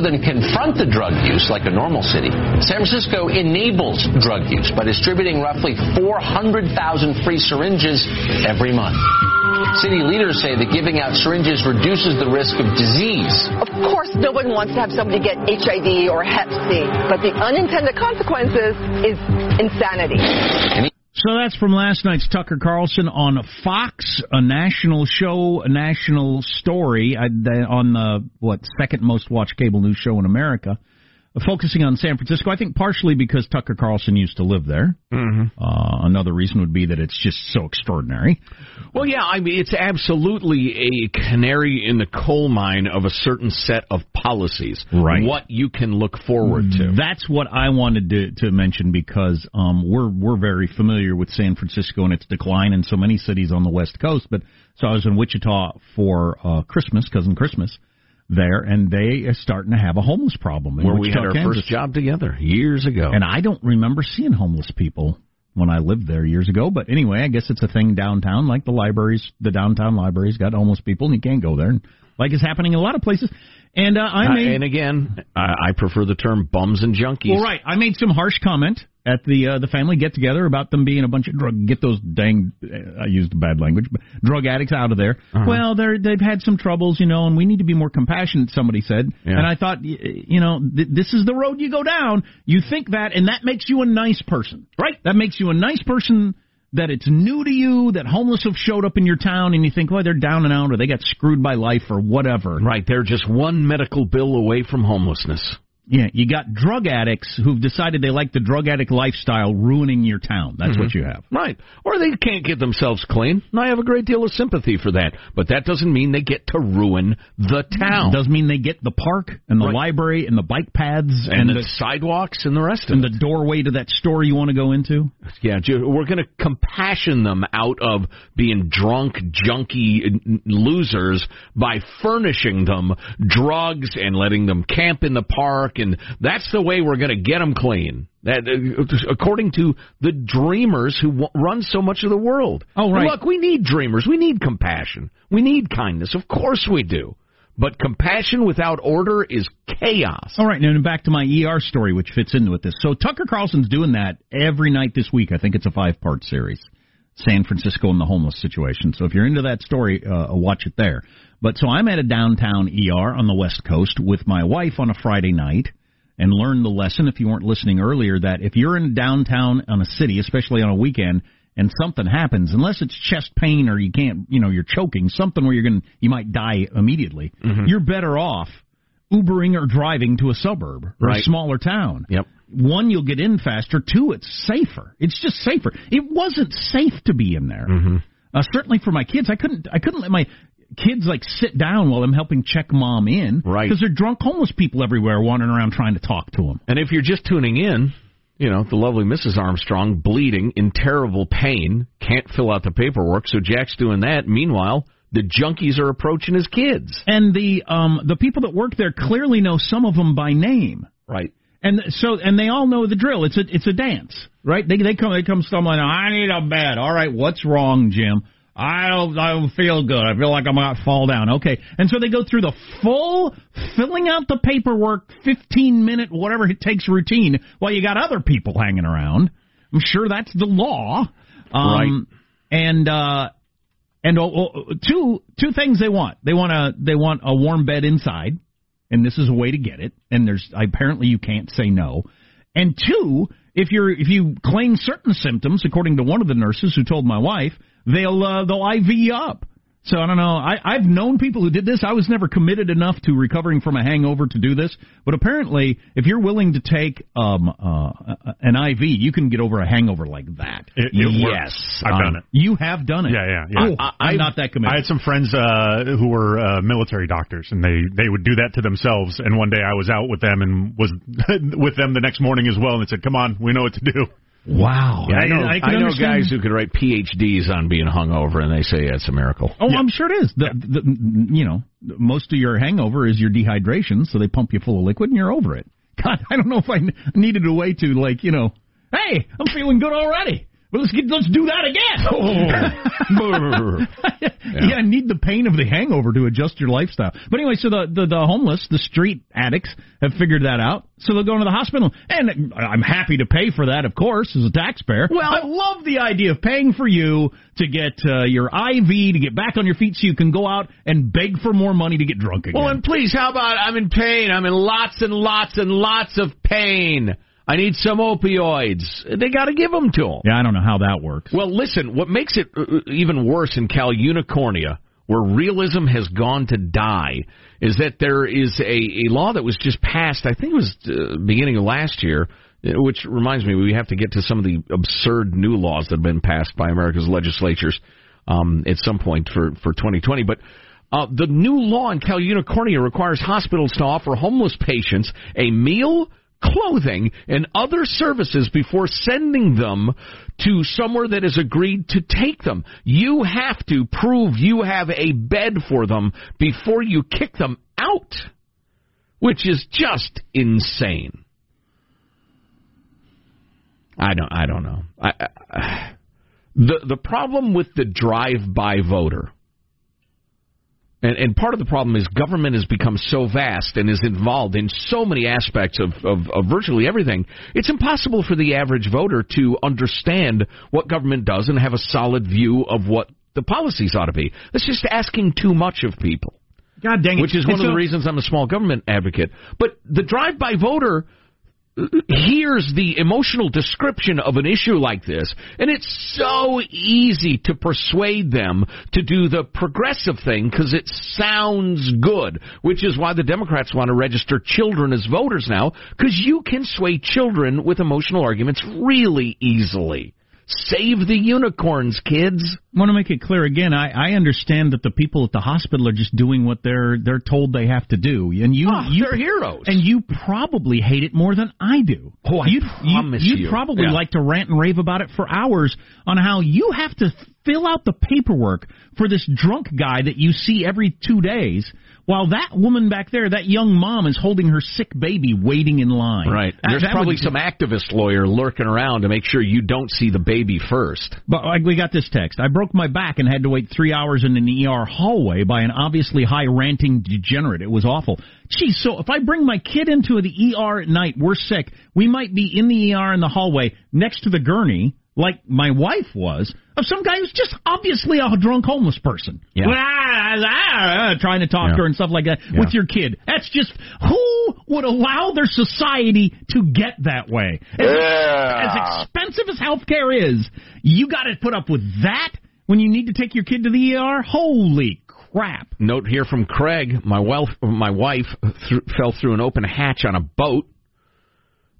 Rather than confront the drug use like a normal city, San Francisco enables drug use by distributing roughly 400,000 free syringes every month. City leaders say that giving out syringes reduces the risk of disease. Of course, no one wants to have somebody get HIV or Hep C, but the unintended consequences is insanity. So that's from last night's Tucker Carlson on Fox, a national show, a national story uh, on the what second most watched cable news show in America, focusing on San Francisco. I think partially because Tucker Carlson used to live there. Mm-hmm. Uh, another reason would be that it's just so extraordinary. Well, yeah, I mean, it's absolutely a canary in the coal mine of a certain set of policies. Right. What you can look forward to. That's what I wanted to, to mention because um, we're we're very familiar with San Francisco and its decline in so many cities on the West Coast. But so I was in Wichita for uh, Christmas, cousin Christmas, there, and they are starting to have a homeless problem. In Where we had our Kansas. first job together years ago. And I don't remember seeing homeless people when I lived there years ago. But anyway, I guess it's a thing downtown, like the libraries. The downtown libraries got homeless people, and you can't go there. Like it's happening in a lot of places. And uh, I Uh, made and again, I, I prefer the term bums and junkies. well, right. I made some harsh comment at the uh, the family get together about them being a bunch of drug. Get those dang. uh, I used bad language, but drug addicts out of there. Uh-huh. Well, they're they've had some troubles, you know, and we need to be more compassionate. Somebody said, Yeah. and I thought, you know, th- this is the road you go down. You think that, and that makes you a nice person, right? That makes you a nice person. That it's new to you, that homeless have showed up in your town, and you think, well, they're down and out, or they got screwed by life, or whatever. Right, they're just one medical bill away from homelessness. Yeah, you got drug addicts who've decided they like the drug addict lifestyle ruining your town. That's what mm-hmm. you have. Right. Or they can't get themselves clean. And I have a great deal of sympathy for that. But that doesn't mean they get to ruin the town. It Doesn't mean they get the park and the Right. library and the bike paths and, and, the, the sidewalks and the rest of and it. the doorway to that store you want to go into. Yeah, we're going to compassion them out of being drunk, junky losers by furnishing them drugs and letting them camp in the park, and that's the way we're going to get them clean. That, uh, according to the dreamers who w- run so much of the world. Oh, right. Look, we need dreamers. We need compassion. We need kindness. Of course we do. But compassion without order is chaos. All right, now back to my ER story, which fits in with this. So Tucker Carlson's doing that every night this week. I think it's a five part series. San Francisco and the homeless situation. So if you're into that story, uh, watch it there. But so I'm at a downtown ER on the West Coast with my wife on a Friday night and learned the lesson, if you weren't listening earlier, that if you're in downtown on a city, especially on a weekend, and something happens, unless it's chest pain or you can't, you know, you're choking, something where you're going to, you might die immediately, you're better off Ubering or driving to a suburb or a smaller town. Yep. One, you'll get in faster. Two, it's safer. It's just safer. It wasn't safe to be in there. Mm-hmm. Uh, certainly for my kids, I couldn't. I couldn't let my kids like sit down while I'm helping check mom in, Right. Because they're drunk homeless people everywhere wandering around trying to talk to them. And if you're just tuning in, you know, the lovely Mrs. Armstrong bleeding in terrible pain, can't fill out the paperwork, so Jack's doing that. Meanwhile, the junkies are approaching his kids. And the um the people that work there clearly know some of them by name. Right. And so, and they all know the drill. It's a, it's a dance, right? They, they come, they come stumbling. I need a bed. All right, what's wrong, Jim? I don't, I don't feel good. I feel like I'm about to fall down. Okay, and so they go through the full filling out the paperwork, 15 minute, whatever it takes routine, while you got other people hanging around. I'm sure that's the law. Um, Right. And uh, and two things they want. They want a they want a warm bed inside, and this is a way to get it. And there's apparently you can't say no. And two, if you're if you claim certain symptoms, according to one of the nurses who told my wife, they'll uh, they'll IV you up. So I don't know. I, I've known people who did this. I was never committed enough to recovering from a hangover to do this, but apparently, if you're willing to take um, uh, an IV, you can get over a hangover like that. It, it Yes. works. I've done Um, it. You have done it. Yeah, yeah, yeah. Oh, I- I'm not that committed. I had some friends uh, who were uh, military doctors, and they they would do that to themselves. And one day I was out with them and was with them the next morning as well, and they said, "Come on, we know what to do." Wow. Yeah, I know, I, I, know understand- guys who could write PhDs on being hungover, and they say yeah, it's a miracle. Oh, I'm sure it is. The, the, you know, most of your hangover is your dehydration, so they pump you full of liquid and you're over it. God, I don't know if I needed a way to like, you know, hey, I'm feeling good already. Well, let's get, let's do that again. Oh. yeah. yeah, need the pain of the hangover to adjust your lifestyle. But anyway, so the, the the homeless, the street addicts have figured that out. So they'll go into the hospital, and I'm happy to pay for that, of course, as a taxpayer. Well, I love the idea of paying for you to get uh, your IV to get back on your feet, so you can go out and beg for more money to get drunk again. Well, and please, how about I'm in pain? I'm in lots and lots and lots of pain. I need some opioids. They got to give them to them. Yeah, I don't know how that works. Well, listen, what makes it uh, even worse in Cal Unicornia, where realism has gone to die, is that there is a, a law that was just passed, I think it was uh, beginning of last year, uh, which reminds me, we have to get to some of the absurd new laws that have been passed by America's legislatures um, at some point for, for 2020. But uh, the new law in Cal Unicornia requires hospitals to offer homeless patients a meal, clothing, and other services before sending them to somewhere that has agreed to take them. You have to prove you have a bed for them before you kick them out, which is just insane. I don't. I don't know. I, I, the the problem with the drive-by voter and, and part of the problem is government has become so vast and is involved in so many aspects of, of, of virtually everything. It's impossible for the average voter to understand what government does and have a solid view of what the policies ought to be. That's just asking too much of people. God dang it. Which is one of the reasons I'm a small government advocate. But the drive-by voter hears the emotional description of an issue like this, and it's so easy to persuade them to do the progressive thing because it sounds good, which is why the Democrats want to register children as voters now, because you can sway children with emotional arguments really easily. Save the unicorns, kids. I want to make it clear again. I, I understand that the people at the hospital are just doing what they're they're told they have to do, and you, oh, you they're heroes, and you probably hate it more than I do. Oh, I you'd, promise you. You'd you probably yeah. like to rant and rave about it for hours on how you have to fill out the paperwork for this drunk guy that you see every two days while that woman back there, that young mom, is holding her sick baby waiting in line. Right. There's that probably would, some activist lawyer lurking around to make sure you don't see the baby first. But like, we got this text. I broke my back and had to wait three hours in an ER hallway by an obviously high ranting degenerate. It was awful. Geez, so if I bring my kid into the ER at night, we're sick. We might be in the ER in the hallway next to the gurney like my wife was, of some guy who's just obviously a drunk homeless person. Yeah. Ah, ah, trying to talk yeah. to her and stuff like that yeah. with your kid. That's just who would allow their society to get that way? As, yeah. as expensive as healthcare is, you got to put up with that when you need to take your kid to the ER. Holy crap! Note here from Craig: My wife, my wife th- fell through an open hatch on a boat.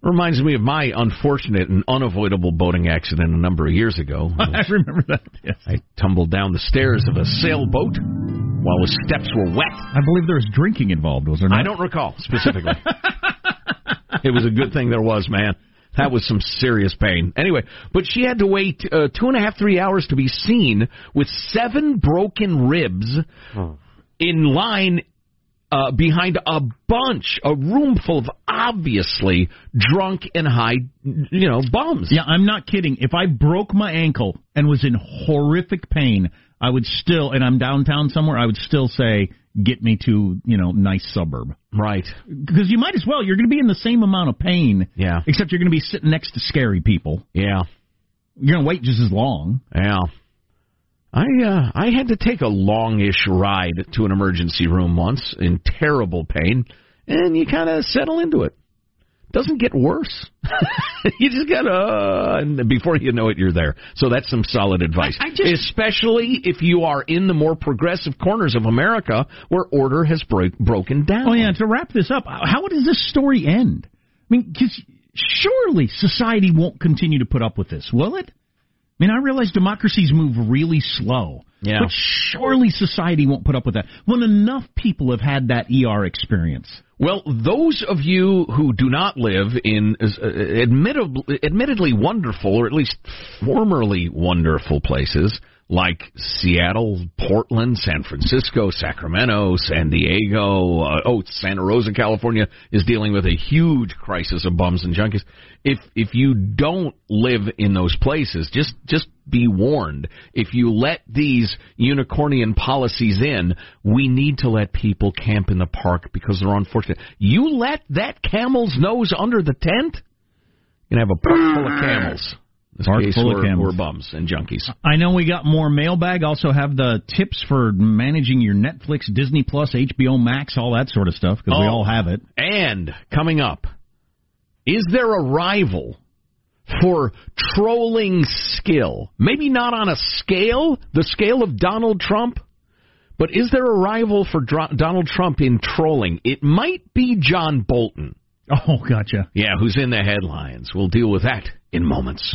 Reminds me of my unfortunate and unavoidable boating accident a number of years ago. I remember that. Yes. I tumbled down the stairs of a sailboat while the steps were wet. I believe there was drinking involved, was there not? I don't recall specifically. it was a good thing there was, man. That was some serious pain. Anyway, but she had to wait uh, two and a half, three hours to be seen with seven broken ribs in line uh, behind a bunch, a room full of obviously drunk and high, you know, bums. Yeah, I'm not kidding. If I broke my ankle and was in horrific pain, I would still, and I'm downtown somewhere, I would still say, get me to, you know, nice suburb. Right. Because you might as well. You're going to be in the same amount of pain. Yeah. Except you're going to be sitting next to scary people. Yeah. You're going to wait just as long. Yeah. I uh, I had to take a longish ride to an emergency room once in terrible pain, and you kind of settle into it. Doesn't get worse. you just gotta, uh, and before you know it, you're there. So that's some solid advice, I, I just, especially if you are in the more progressive corners of America where order has bro- broken down. Oh yeah. To wrap this up, how does this story end? I mean, because surely society won't continue to put up with this, will it? I mean, I realize democracies move really slow. Yeah. But surely society won't put up with that when enough people have had that ER experience. Well, those of you who do not live in uh, admittedly, admittedly wonderful, or at least formerly wonderful places, like Seattle, Portland, San Francisco, Sacramento, San Diego. Uh, oh, Santa Rosa, California is dealing with a huge crisis of bums and junkies. If if you don't live in those places, just just be warned. If you let these unicornian policies in, we need to let people camp in the park because they're unfortunate. You let that camel's nose under the tent, you can have a park full of camels. This Park case full of we're, we're bums and junkies. I know we got more mailbag. Also have the tips for managing your Netflix, Disney Plus, HBO Max, all that sort of stuff because we Oh. all have it. And coming up, is there a rival for trolling skill? Maybe not on a scale, the scale of Donald Trump, but is there a rival for Dro- Donald Trump in trolling? It might be John Bolton. Oh, gotcha. Yeah, who's in the headlines. We'll deal with that in moments.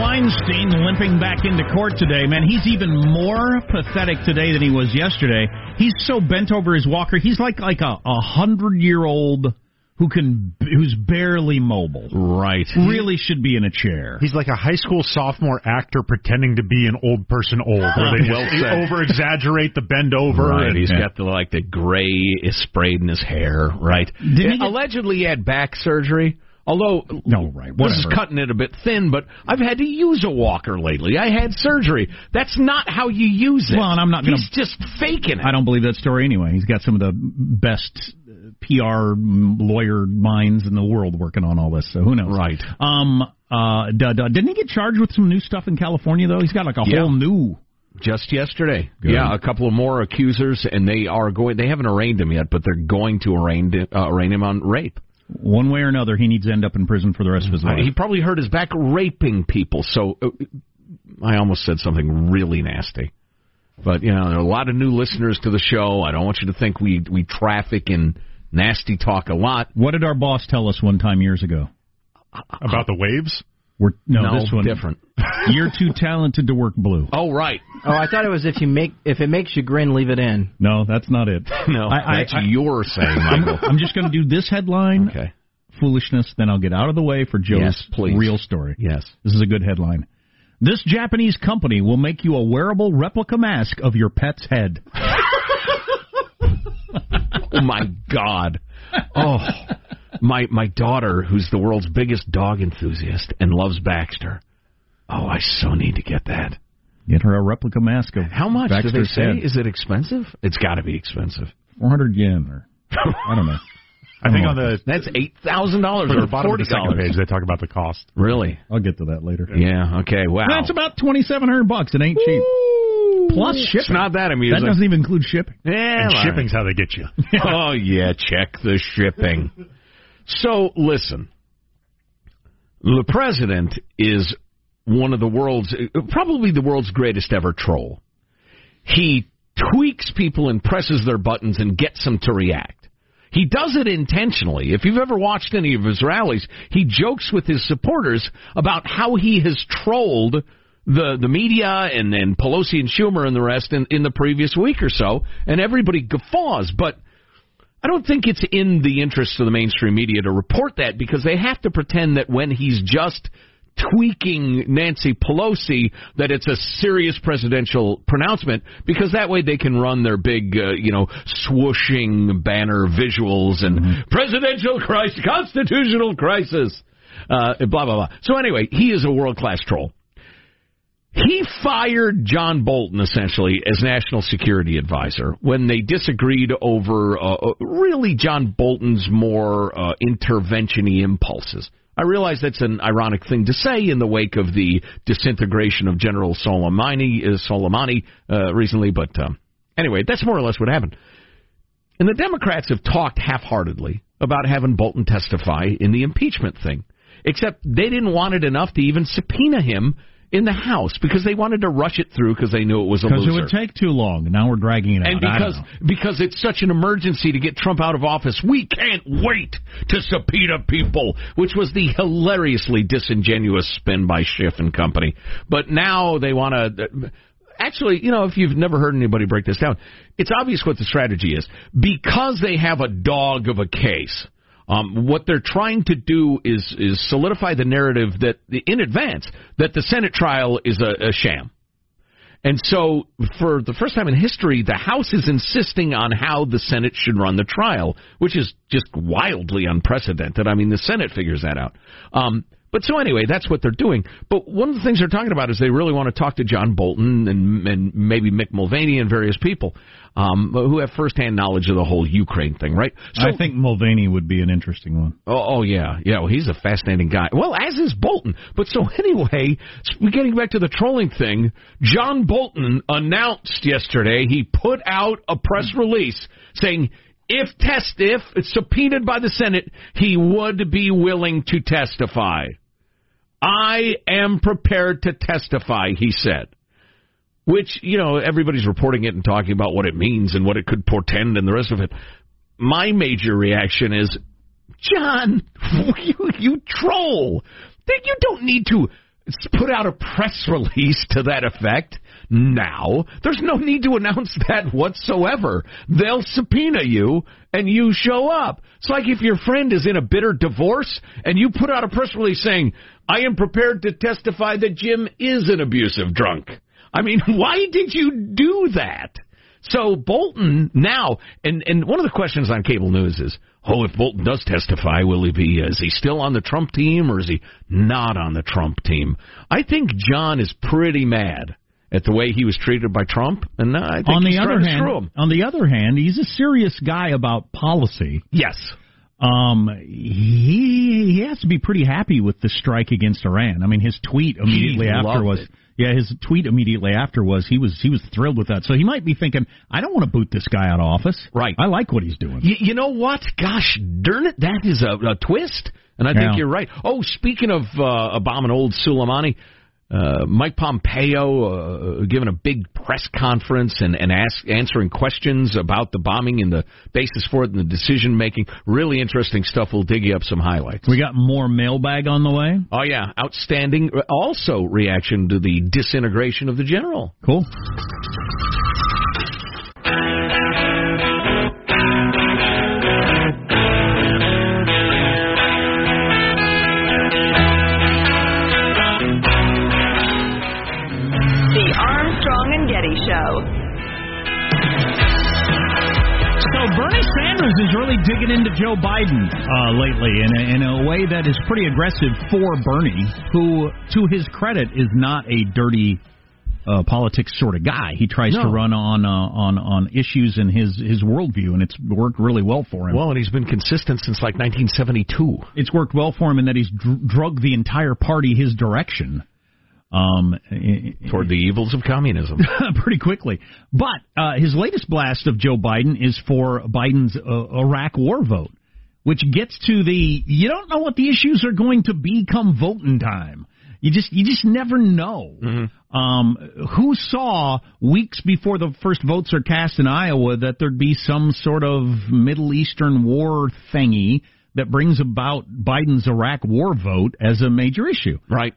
Weinstein limping back into court today. Man, he's even more pathetic today than he was yesterday. He's so bent over his walker. He's like like a, a hundred year old who can who's barely mobile. Right. Really should be in a chair. He's like a high school sophomore actor pretending to be an old person old, where ah. they Well just over exaggerate the bend over. Right, and- he's Yeah. got the like the gray is sprayed in his hair. Right, Didn't he uh, get- allegedly he had back surgery. Although No, right, this is cutting it a bit thin, but I've had to use a walker lately. I had surgery. That's not how you use it. Well, and I'm not gonna- He's just faking it. I don't believe that story anyway. He's got some of the best uh, PR lawyer minds in the world working on all this. So who knows? Right. Um. Uh. d- d- didn't he get charged with some new stuff in California though? He's got like a Yeah. whole new. Just yesterday, Good. yeah, a couple of more accusers, and they are going. They haven't arraigned him yet, but they're going to arraign uh, arraign him on rape. One way or another, he needs to end up in prison for the rest of his Uh, life. He probably hurt his back raping people. So uh, I almost said something really nasty. But you know, there are a lot of new listeners to the show. I don't want you to think we we traffic in nasty talk a lot. What did our boss tell us one time years ago? about the waves. We're no, No, this one different. You're too talented to work blue. Oh right, Oh, I thought it was if you make if it makes you grin, leave it in. No, that's not it. no, I- I- that's I- your saying, I'm, Michael. I'm just going to do this headline, okay. foolishness, then I'll get out of the way for Joe's Yes, please. real story. Yes. This is a good headline. This Japanese company will make you a wearable replica mask of your pet's head. Oh my God. Oh, my my daughter, who's the world's biggest dog enthusiast and loves Baxter. Oh, I so need to get that. Get her a replica mask of How much do they say? head. Is it expensive? It's got to be expensive. 400 yen or I don't know. I think on the That's eight thousand dollars or bottom of forty the second dollars. page they talk about the cost. Really? I'll get to that later. Yeah. Okay. Wow. That's about 2700 bucks. It ain't cheap. Plus shipping. It's not that amusing. That doesn't even include shipping. yeah, And all shipping's how they get you. oh yeah, check the shipping. so listen, the president is one of the world's probably the world's greatest ever troll. He tweaks people and presses their buttons and gets them to react. He does it intentionally. If you've ever watched any of his rallies, he jokes with his supporters about how he has trolled the the media and then Pelosi and Schumer and the rest in, in the previous week or so, and everybody guffaws. But I don't think it's in the interest of the mainstream media to report that because they have to pretend that when he's just tweaking Nancy Pelosi that it's a serious presidential pronouncement because that way they can run their big uh, you know swooshing banner visuals and presidential crisis constitutional crisis uh, blah blah blah. So anyway, he is a world class troll. He fired John Bolton essentially as national security advisor when they disagreed over uh, uh, really John Bolton's more uh, intervention-y impulses. I realize that's an ironic thing to say in the wake of the disintegration of General Soleimani, uh, Soleimani uh, recently, but um, anyway, that's more or less what happened. And the Democrats have talked half-heartedly about having Bolton testify in the impeachment thing, except they didn't want it enough to even subpoena him in the House because they wanted to rush it through because they knew it was a Because loser. it would take too long. Now we're dragging it out. and because because it's such an emergency to get Trump out of office, we can't wait to subpoena people, which was the hilariously disingenuous spin by Schiff and company. But now they want to. Actually, you know, if you've never heard anybody break this down, it's obvious what the strategy is because they have a dog of a case. Um, what they're trying to do is is solidify the narrative that in advance that the Senate trial is a, a sham. And so, for the first time in history, the House is insisting on how the Senate should run the trial, which is just wildly unprecedented. I mean, the Senate figures that out. Um, but so anyway, that's what they're doing. But one of the things they're talking about is they really want to talk to John Bolton and, and maybe Mick Mulvaney and various people um, who have firsthand knowledge of the whole Ukraine thing, right? So, I think Mulvaney would be an interesting one. Oh, oh yeah, yeah. Well, he's a fascinating guy. Well, as is Bolton. But so anyway, getting back to the trolling thing, John Bolton announced yesterday he put out a press release saying if test if it's subpoenaed by the Senate, he would be willing to testify. I am prepared to testify, he said. Which, you know, everybody's reporting it and talking about what it means and what it could portend and the rest of it. My major reaction is, John, you, you troll. You don't need to put out a press release to that effect now. There's no need to announce that whatsoever. They'll subpoena you and you show up. It's like if your friend is in a bitter divorce and you put out a press release saying, I am prepared to testify that Jim is an abusive drunk. I mean, why did you do that? So Bolton now, and and one of the questions on cable news is, oh, if Bolton does testify, will he be? Is he still on the Trump team or is he not on the Trump team? I think John is pretty mad at the way he was treated by Trump, and I think on the other hand, on the other hand, he's a serious guy about policy. Yes. Um, he he has to be pretty happy with the strike against Iran. I mean, his tweet immediately He after was it. Yeah, his tweet immediately after was he was he was thrilled with that. So he might be thinking, I don't want to boot this guy out of office. Right. I like what he's doing. You, you know what? Gosh, darn it, that is a, a twist. And I think Yeah. you're right. Oh, speaking of uh, Obama and old Soleimani, uh, Mike Pompeo uh, giving a big press conference and, and ask, answering questions about the bombing and the basis for it and the decision making. Really interesting stuff. We'll dig you up some highlights. We got more mailbag on the way. Oh, yeah. Outstanding. Also, reaction to the disintegration of the general. Cool. Is really digging into Joe Biden uh, lately in a, in a way that is pretty aggressive for Bernie, who, to his credit, is not a dirty uh, politics sort of guy. He tries to run on uh, on on issues in his his worldview, and it's worked really well for him. Well, and he's been consistent since like 1972. it's worked well for him in that he's dr- drug the entire party his direction. Um, Toward the evils of communism. pretty quickly. But uh, his latest blast of Joe Biden is for Biden's uh, Iraq war vote, which gets to the you don't know what the issues are going to be come voting time. You just you just never know. Um, who saw weeks before the first votes are cast in Iowa that there'd be some sort of Middle Eastern war thingy that brings about Biden's Iraq war vote as a major issue? right.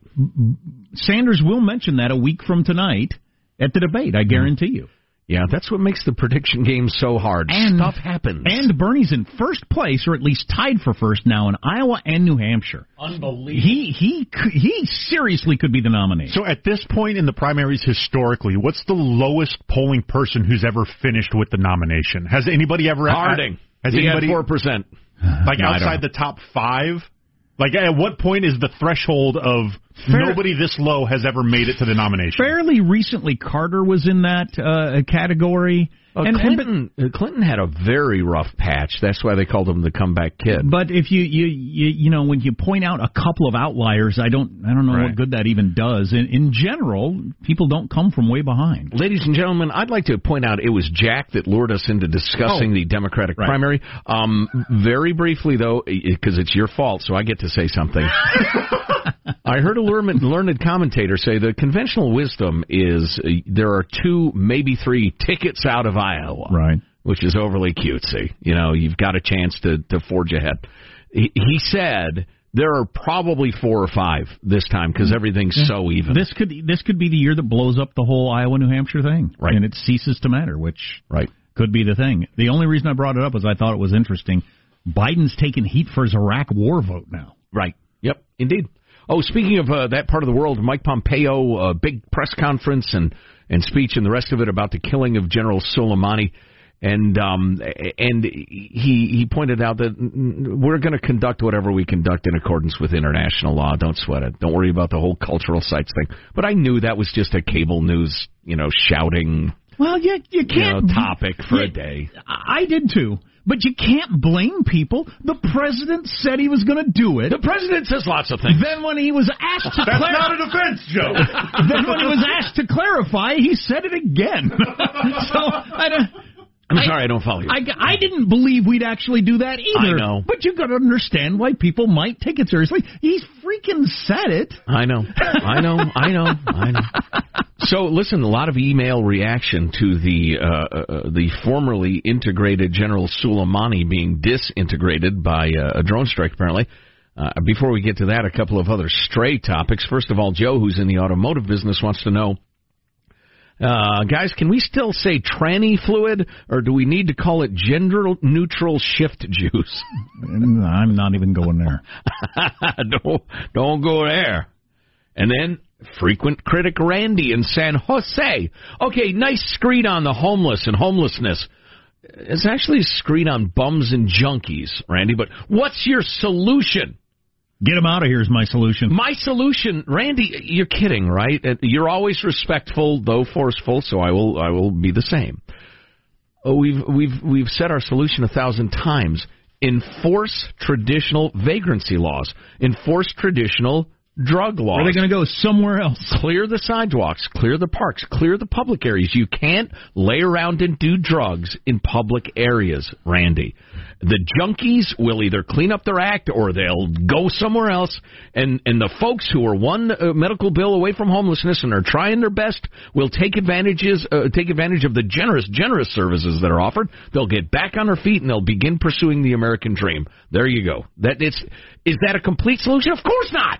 Sanders will mention that a week from tonight at the debate. I guarantee you. Yeah, that's what makes the prediction game so hard. And- Stuff happens. And Bernie's in first place, or at least tied for first now in Iowa and New Hampshire. Unbelievable. He he he seriously could be the nominee. So at this point in the primaries historically, what's the lowest polling person who's ever finished with the nomination? Has anybody ever Harding. Has he anybody had four percent. like No, outside the top five? Like at what point is the threshold of Fair- nobody this low has ever made it to the nomination? Fairly recently, Carter was in that uh, category. Uh, and, and- Clinton, uh, Clinton had a very rough patch. That's why they called him the comeback kid. But if you, you you you know when you point out a couple of outliers, I don't I don't know Right. what good that even does. In, in general, people don't come from way behind. Ladies and gentlemen, I'd like to point out it was Jack that lured us into discussing Oh. the Democratic Right. primary. Um, very briefly, though, because it's your fault, so I get to say something. I heard a learned, learned commentator say the conventional wisdom is uh, there are two, maybe three tickets out of Iowa. Right. Which is overly cutesy. You know, you've got a chance to, to forge ahead. He, he said there are probably four or five this time because everything's so even. This could this could be the year that blows up the whole Iowa New Hampshire thing, Right. And it ceases to matter, which right. could be the thing. The only reason I brought it up is I thought it was interesting. Biden's taking heat for his Iraq War vote now. Right. Yep. Indeed. Oh, speaking of uh, that part of the world, Mike Pompeo, uh, big press conference and and speech and the rest of it about the killing of General Soleimani, and um and he he pointed out that we're going to conduct whatever we conduct in accordance with international law. Don't sweat it. Don't worry about the whole cultural sites thing. But I knew that was just a cable news, you know, shouting Well, you you you know, can't topic for a day. I did too, but you can't blame people. The president said he was going to do it. The president says lots of things. Then when he was asked to That's not a defense, Joe. then when he was asked to clarify, he said it again. so I don't. I'm sorry, I don't follow you. I, I didn't believe we'd actually do that either. I know. But you got to understand why people might take it seriously. He's freaking said it. I know, I know, I know, I know. So, listen, a lot of email reaction to the uh, uh, the formerly integrated General Soleimani being disintegrated by uh, a drone strike, apparently. Uh, before we get to that, a couple of other stray topics. First of all, Joe, who's in the automotive business, wants to know. Uh, guys, can we still say tranny fluid, or do we need to call it gender neutral shift juice? I'm not even going there. don't don't go there. And then frequent critic Randy in San Jose. Okay, nice screed on the homeless and homelessness. It's actually a screed on bums and junkies, Randy. But what's your solution? Get him out of here is my solution. My solution, Randy, you're kidding, right? You're always respectful, though forceful, so I will I will be the same. Oh, we've we've we've said our solution a thousand times. Enforce traditional vagrancy laws. Enforce traditional drug laws. Are they going to go somewhere else? Clear the sidewalks, clear the parks, clear the public areas. You can't lay around and do drugs in public areas, Randy. The junkies will either clean up their act or they'll go somewhere else. And and the folks who are one uh, medical bill away from homelessness and are trying their best will take advantages uh, take advantage of the generous generous services that are offered. They'll get back on their feet and they'll begin pursuing the American dream. There you go. That it's is that a complete solution? Of course not.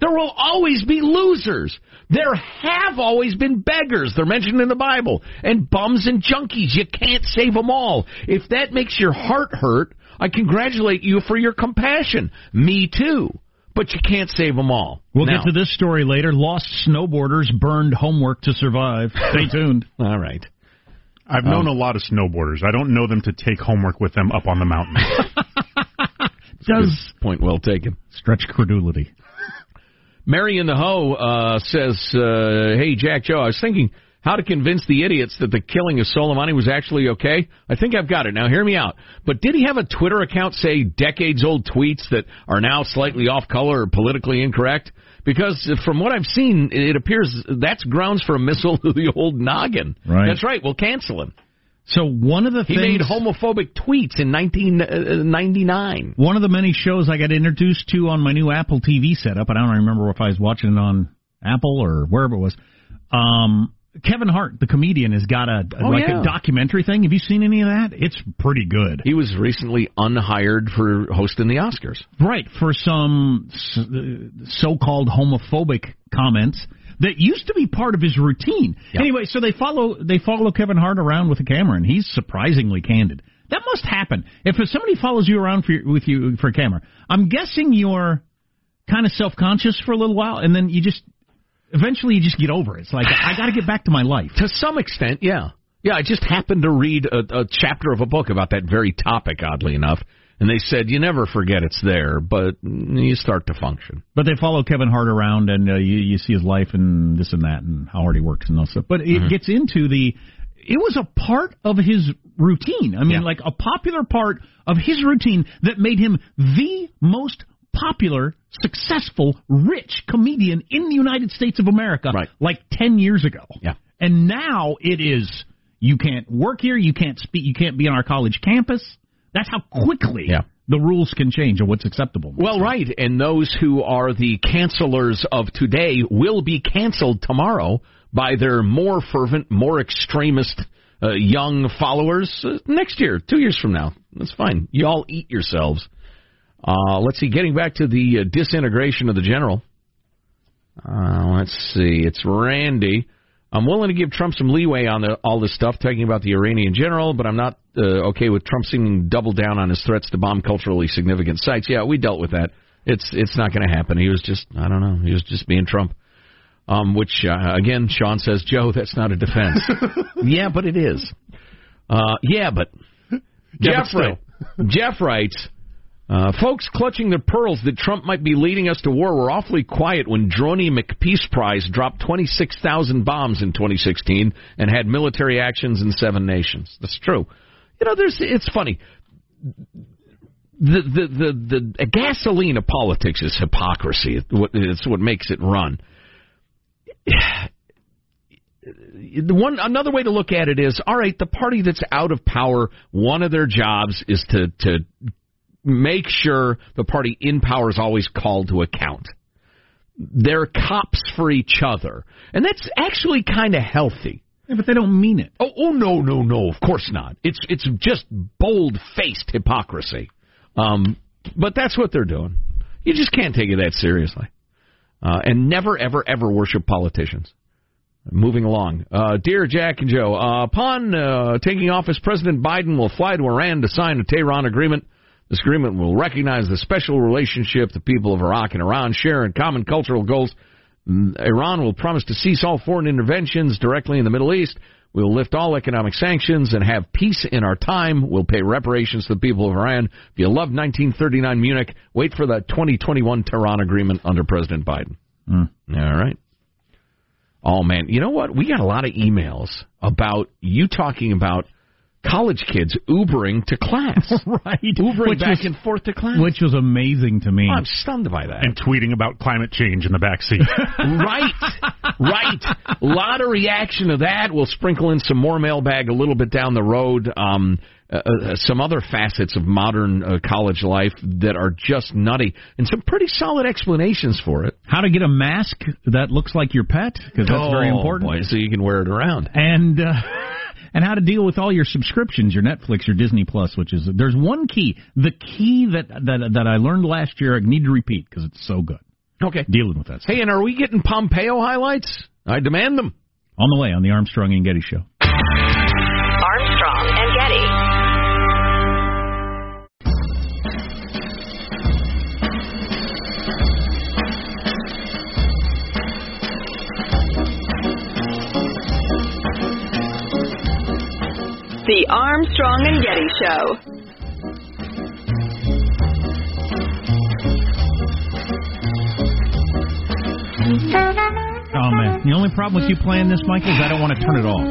There will always be losers. There have always been beggars. They're mentioned in the Bible. And bums and junkies. You can't save them all. If that makes your heart hurt, I congratulate you for your compassion. Me too. But you can't save them all. We'll Now- get to this story later. Lost snowboarders burned homework to survive. Stay tuned. All right. I've known um, a lot of snowboarders. I don't know them to take homework with them up on the mountain. Does Point well taken. stretch credulity. Mary in the Hoe uh, says, uh, "Hey Jack Joe, I was thinking how to convince the idiots that the killing of Soleimani was actually okay. I think I've got it. Now hear me out. But did he have a Twitter account say decades old tweets that are now slightly off color or politically incorrect? Because from what I've seen, it appears that's grounds for a missile to the old noggin. Right. That's right. We'll cancel him. So one of the He things made homophobic tweets in 1999. One of the many shows I got introduced to on my new Apple TV setup, and I don't remember if I was watching it on Apple or wherever it was. Um, Kevin Hart, the comedian, has got a Oh, like yeah. a documentary thing. Have you seen any of that? It's pretty good. He was recently unhired for hosting the Oscars. Right for some uh, so-called homophobic comments that used to be part of his routine. Yeah. Anyway, so they follow they follow Kevin Hart around with a camera, and he's surprisingly candid. That must happen if somebody follows you around for, with you for a camera. I'm guessing you're kind of self-conscious for a little while, and then you just eventually you just get over it. It's like I got to get back to my life. To some extent, yeah. Yeah, I just happened to read a, a chapter of a book about that very topic, oddly enough, and they said you never forget it's there, but you start to function. But they follow Kevin Hart around, and uh, you, you see his life and this and that, and how hard he works and all stuff. But it gets into the. It was a part of his routine. I mean, Yeah. like a popular part of his routine that made him the most popular, successful, rich comedian in the United States of America. Right. Like ten years ago. Yeah. And now it is. You can't work here. You can't speak. You can't be on our college campus. That's how quickly Yeah. the rules can change and what's acceptable. Well, right, and those who are the cancelers of today will be canceled tomorrow by their more fervent, more extremist uh, young followers uh, next year, two years from now. That's fine. You all eat yourselves. Uh, let's see. Getting back to the uh, disintegration of the general. Uh, let's see. It's Randy. I'm willing to give Trump some leeway on the, all this stuff, talking about the Iranian general, but I'm not uh, okay with Trump seeming to double down on his threats to bomb culturally significant sites. Yeah, we dealt with that. It's it's not going to happen. He was just I don't know. He was just being Trump. Um, which uh, again, Sean says, Joe, that's not a defense. yeah, but it is. Uh, yeah, but Yeah, Jeff, but writes, Jeff writes, uh, folks clutching their pearls that Trump might be leading us to war were awfully quiet when Droney McPeace Prize dropped 26,000 bombs in 2016 and had military actions in seven nations. That's true. You know, there's it's funny. The the the the gasoline of politics is hypocrisy. It's what- makes it run. One another way to look at it is all right the party that's out of power one of their jobs is to to make sure the party in power is always called to account. They're cops for each other. And that's actually kind of healthy. Yeah, but they don't mean it. oh oh no no no of course not. It's it's just bold faced hypocrisy. Um but that's what they're doing. You just can't take it that seriously. Uh, and never ever ever worship politicians. Moving along. Uh, dear Jack and Joe, uh, upon uh, taking office, President Biden will fly to Iran to sign a Tehran agreement. This agreement will recognize the special relationship the people of Iraq and Iran share in common cultural goals. Mm, Iran will promise to cease all foreign interventions directly in the Middle East. We will lift all economic sanctions and have peace in our time. We'll pay reparations to the people of Iran. If you love 1939 Munich, wait for the 2021 Tehran agreement under President Biden. All right. Oh man, you know what? We got a lot of emails about you talking about college kids Ubering to class, right. Ubering Which back was- and forth to class. Which was amazing to me. I'm stunned by that. and tweeting about climate change in the back seat. right, right. A lot of reaction to that. We'll sprinkle in some more mailbag a little bit down the road. Um, uh, uh, some other facets of modern uh, college life that are just nutty, and some pretty solid explanations for it. How to get a mask that looks like your pet, because that's very Oh, important. boy, so you can wear it around. and uh, and how to deal with all your subscriptions, your Netflix, your Disney Plus, which is there's one key. The key that that that I learned last year, I need to repeat because it's so good. Okay. Dealing with that. Stuff. Hey, and are we getting Pompeo highlights? I demand them. On the way on the Armstrong and Getty show. The Armstrong and Getty Show. Oh man, the only problem with you playing this, Mike, is I don't want to turn it off.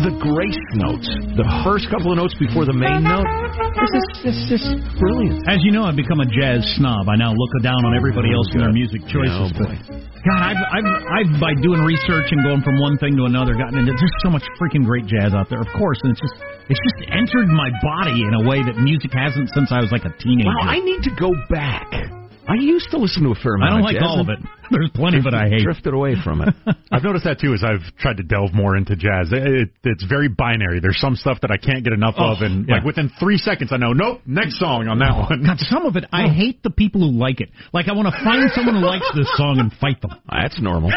The grace notes, the first couple of notes before the main note. This is this is brilliant. As you know, I've become a jazz snob. I now look down on everybody else and their music choices. Oh, boy. God, I've, I've, I've, by doing research and going from one thing to another, gotten into there's so much freaking great jazz out there, of course, and it's just, it's just entered my body in a way that music hasn't since I was like a teenager. Wow, I need to go back. I used to listen to a fair amount. I don't like all of it. There's plenty of it I hate. Drifted away from it. I've noticed that too as I've tried to delve more into jazz. It, it, it's very binary. There's some stuff that I can't get enough Oh, of, and yeah. like within three seconds, I know. Nope, next song on that one. God, some of it, I hate the people who like it. Like, I want to find someone who likes this song and fight them. That's normal.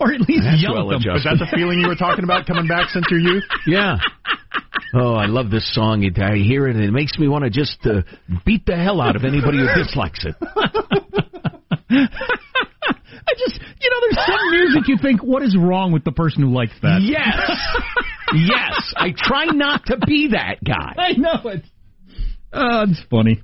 Or at least That's yell well at them. Is that the feeling you were talking about coming back since your youth? Yeah. Oh, I love this song. I hear it, and it makes me want to just uh, beat the hell out of anybody who dislikes it. I just, you know, there's some music you think, what is wrong with the person who likes that? Yes. yes. I try not to be that guy. I know it. Uh, it's funny.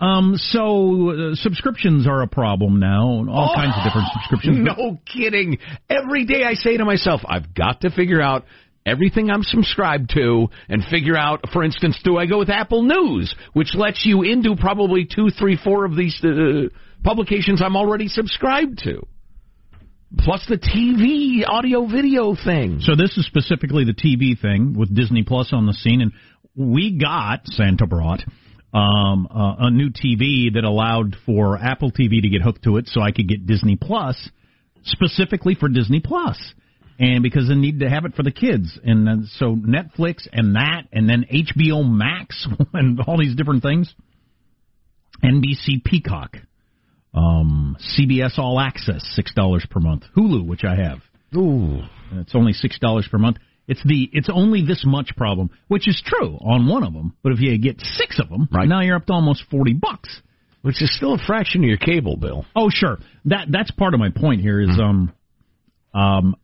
Um, so uh, subscriptions are a problem now. and All kinds of different subscriptions. No kidding. Every day I say to myself, I've got to figure out everything I'm subscribed to and figure out, for instance, do I go with Apple News, which lets you into probably two, three, four of these uh, publications I'm already subscribed to. Plus the TV, audio, video thing. So this is specifically the TV thing with Disney Plus on the scene, and we got Santa brought um, uh, a new TV that allowed for Apple TV to get hooked to it, so I could get Disney Plus specifically for Disney Plus, and because I needed to have it for the kids, and then, so Netflix and that, and then HBO Max and all these different things, NBC Peacock, um, CBS All Access, six dollars per month, Hulu, which I have. Ooh. It's only six dollars per month. It's the it's only this much problem, which is true on one of them. But if you get six of them, Right. now you're up to almost forty bucks. Which is still a fraction of your cable bill. Oh, sure. That that's part of my point here is um um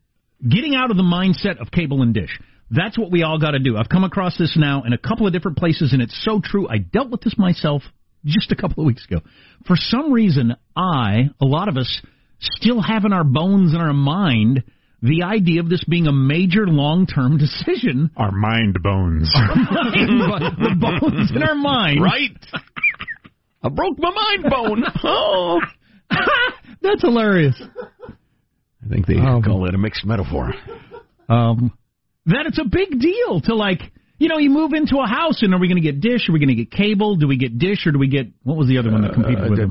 getting out of the mindset of cable and dish. That's what we all got to do. I've come across this now in a couple of different places, and it's so true. I dealt with this myself just a couple of weeks ago. For some reason, I, a lot of us, still have in our bones and our mind the idea of this being a major long-term decision. Our mind bones. the bones in our mind, Right? I broke my mind bone. Oh. That's hilarious. I think they call it a mixed metaphor. um, that it's a big deal to like, you know, you move into a house and are we going to get dish? Are we going to get cable? Do we get dish or do we get what was the other one that uh, competed uh, with it?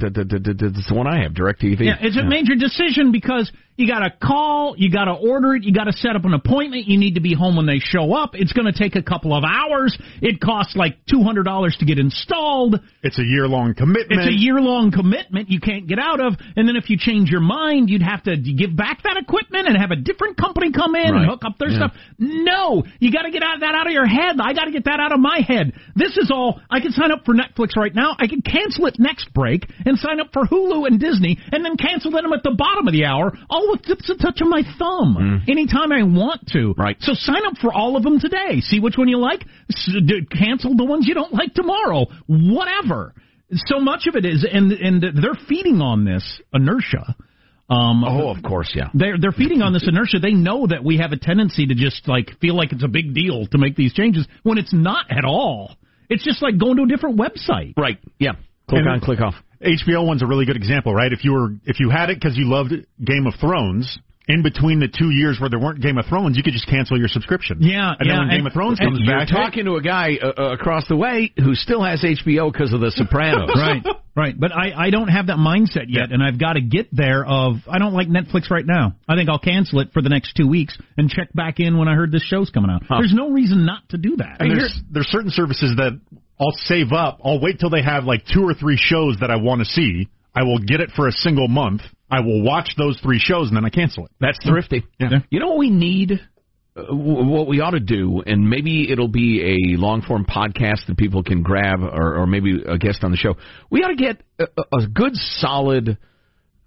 It's the one I have, DirecTV. Yeah, it's a major decision because you got to call, you got to order it, you got to set up an appointment. You need to be home when they show up. It's going to take a couple of hours. It costs like two hundred dollars to get installed. It's a year long commitment. It's a year long commitment you can't get out of. And then if you change your mind, you'd have to give back that equipment and have a different company come in Right. and hook up their Yeah. stuff. No, you got to get out that out of your head. I got to get that out of my head. This is all. I can sign up for Netflix right now. I can cancel it next break and sign up for Hulu and Disney, and then cancel them at the bottom of the hour, all with just a touch of my thumb, anytime I want to. Mm. Right. So sign up for all of them today. See which one you like. S- d- cancel the ones you don't like tomorrow. Whatever. So much of it is, and and they're feeding on this inertia. Um, Oh, of course, yeah. they're they're feeding on this inertia. They know that we have a tendency to just like feel like it's a big deal to make these changes when it's not at all. It's just like going to a different website. Right. Yeah. Click And on, click off. HBO one's a really good example, right? If you were if you had it because you loved Game of Thrones, in between the two years where there weren't Game of Thrones, you could just cancel your subscription. Yeah, and yeah, then when and- Game of Thrones And comes you're back, talking to a guy uh, uh, across the way who still has HBO because of The Sopranos. right, right. But I, I don't have that mindset yet, and I've got to get there. Of I don't like Netflix right now. I think I'll cancel it for the next two weeks and check back in when I heard this show's coming out. There's no reason not to do that. And there's there's certain services that I'll save up. I'll wait till they have like two or three shows that I want to see. I will get it for a single month. I will watch those three shows and then I cancel it. That's thrifty. Yeah. You know what we need? Uh, w- what we ought to do, and maybe it'll be a long form podcast that people can grab, or, or maybe a guest on the show. We ought to get a, a a good, solid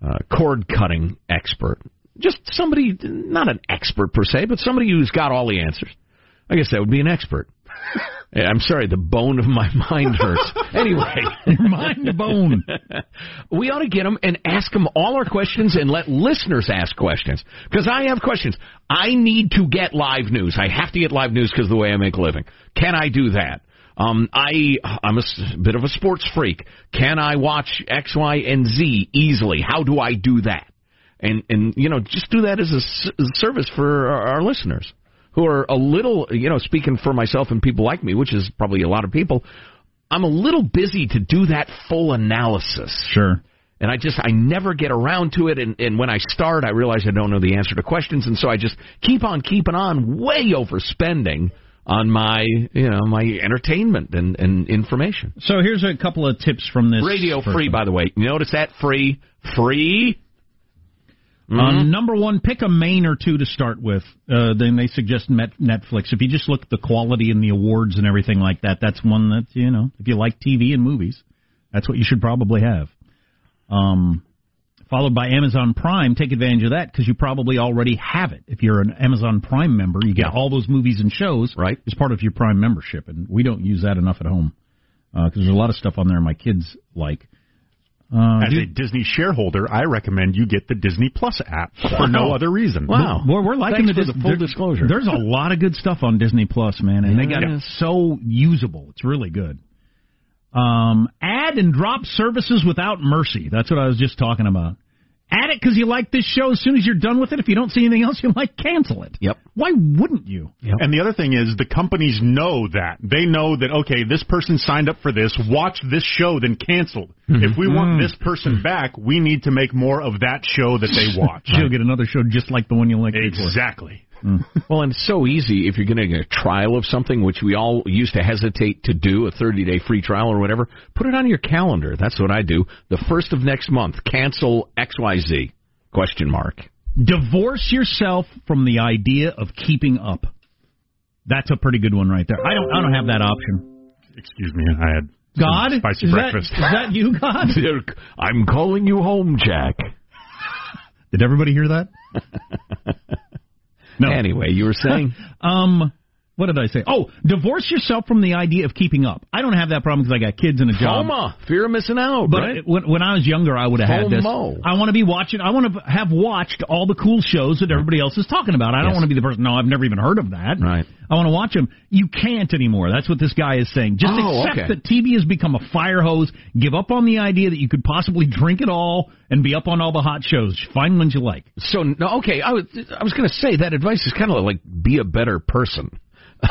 uh, cord cutting expert. Just somebody, not an expert per se, but somebody who's got all the answers. I guess that would be an expert. I'm sorry, the bone of my mind hurts. anyway, mind bone. we ought to get them and ask them all our questions and let listeners ask questions. Because I have questions. I need to get live news. I have to get live news because the way I make a living. Can I do that? Um, I I'm a s- bit of a sports freak. Can I watch X, Y, and Z easily? How do I do that? And and you know, just do that as a s- as a service for our, our listeners who are a little, you know, speaking for myself and people like me, which is probably a lot of people. I'm a little busy to do that full analysis Sure. and I just I never get around to it and, and when I start I realize I don't know the answer to questions and so I just keep on keeping on way overspending on my you know my entertainment and, and information. So here's a couple of tips from this Radio person. free by the way. You notice that free free Uh, Mm-hmm. number one, pick a main or two to start with. Uh, then they suggest Met- Netflix. If you just look at the quality and the awards and everything like that, that's one that you know. If you like TV and movies, that's what you should probably have. Um, followed by Amazon Prime. Take advantage of that because you probably already have it. If you're an Amazon Prime member, you get all those movies and shows Right. as part of your Prime membership, and we don't use that enough at home because there's a lot of stuff on there my kids like. Uh, As do- a Disney shareholder, I recommend you get the Disney Plus app for no other reason. Wow. We're, we're liking Thanks the, for the full there- disclosure. There's a lot of good stuff on Disney Plus, man, and they got Yeah. it so usable. It's really good. Um, add and drop services without mercy. That's what I was just talking about. Add it because you like this show. As soon as you're done with it, if you don't see anything else you like, cancel it. Yep. Why wouldn't you? And the other thing is, the companies know that. They know that, okay, this person signed up for this, watched this show, then canceled. Hmm. If we want hmm. this person hmm. back, we need to make more of that show that they watch. You'll get another show just like the one you like before. Exactly. Mm. Well, and it's so easy if you're going to get a trial of something, which we all used to hesitate to do, a 30 day free trial or whatever. Put it on your calendar. That's what I do. The first of next month, cancel XYZ. Question mark. Divorce yourself from the idea of keeping up. That's a pretty good one right there. I don't. I don't have that option. Excuse me, I had some God, spicy is breakfast. That, is that you, God? I'm calling you home, Jack. Did everybody hear that? No. Anyway, you were saying? Um, what did I say? Oh, divorce yourself from the idea of keeping up. I don't have that problem because I got kids and a job. FOMO. Fear of missing out, But right? when, when I was younger, I would have had this. I want to be watching. I want to have watched all the cool shows that everybody else is talking about. I don't want to be the person. No, I've never even heard of that. Right. I want to watch them. You can't anymore. That's what this guy is saying. Just Oh, accept okay. that TV has become a fire hose. Give up on the idea that you could possibly drink it all and be up on all the hot shows. Find ones you like. So no, okay, I was I was going to say that advice is kind of like be a better person,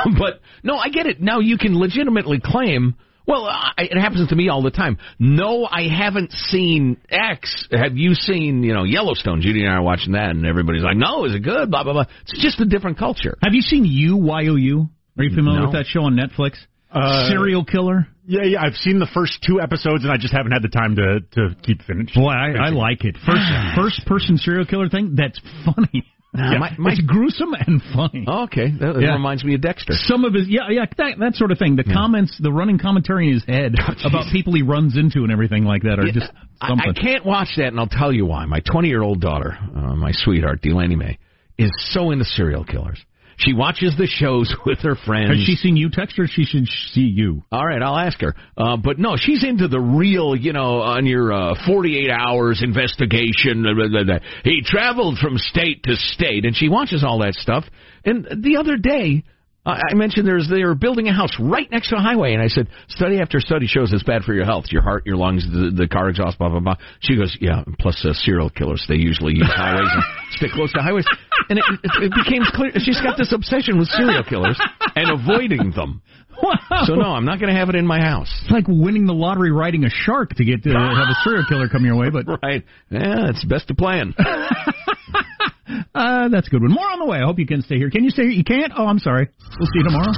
but no, I get it. Now you can legitimately claim. Well, I, it happens to me all the time. No, I haven't seen X. Have you seen, you know, Yellowstone? Judy and I are watching that, and everybody's like, "No, is it good?" Blah blah blah. It's just a different culture. Have you seen You Y-O-U? Are you familiar No. with that show on Netflix? Uh, Serial killer. Yeah, yeah, I've seen the first two episodes, and I just haven't had the time to to keep finished. Boy, I, I like it. First first person serial killer thing. That's funny. Nah, my- my- it's gruesome and funny. Okay, that, that Yeah. reminds me of Dexter. Some of his, yeah, yeah, that, that sort of thing. The comments, the running commentary in his head about people he runs into and everything like that are just I. I can't watch that, and I'll tell you why. My 20 year old daughter, uh, my sweetheart, Delaney May, is so into serial killers. She watches the shows with her friends. Has she seen you text her? She should see you. All right, I'll ask her. Uh, but no, she's into the real, you know, on your uh, 48 hours investigation. blah, blah, blah. He traveled from state to state, and she watches all that stuff. And the other day, I I mentioned there's they were building a house right next to a highway, and I said, study after study shows it's bad for your health, your heart, your lungs, the, the car exhaust, blah blah blah. She goes, yeah. Plus uh, serial killers, they usually use highways and stick close to highways, and it, it, it became clear she's got this obsession with serial killers and avoiding them. Wow. So no, I'm not going to have it in my house. It's like winning the lottery riding a shark to get to have a serial killer come your way, but Right? Yeah, it's best to plan. uh, that's a good one. More on the way. I hope you can stay here. Can you stay here? You can't? Oh, I'm sorry. We'll see you tomorrow.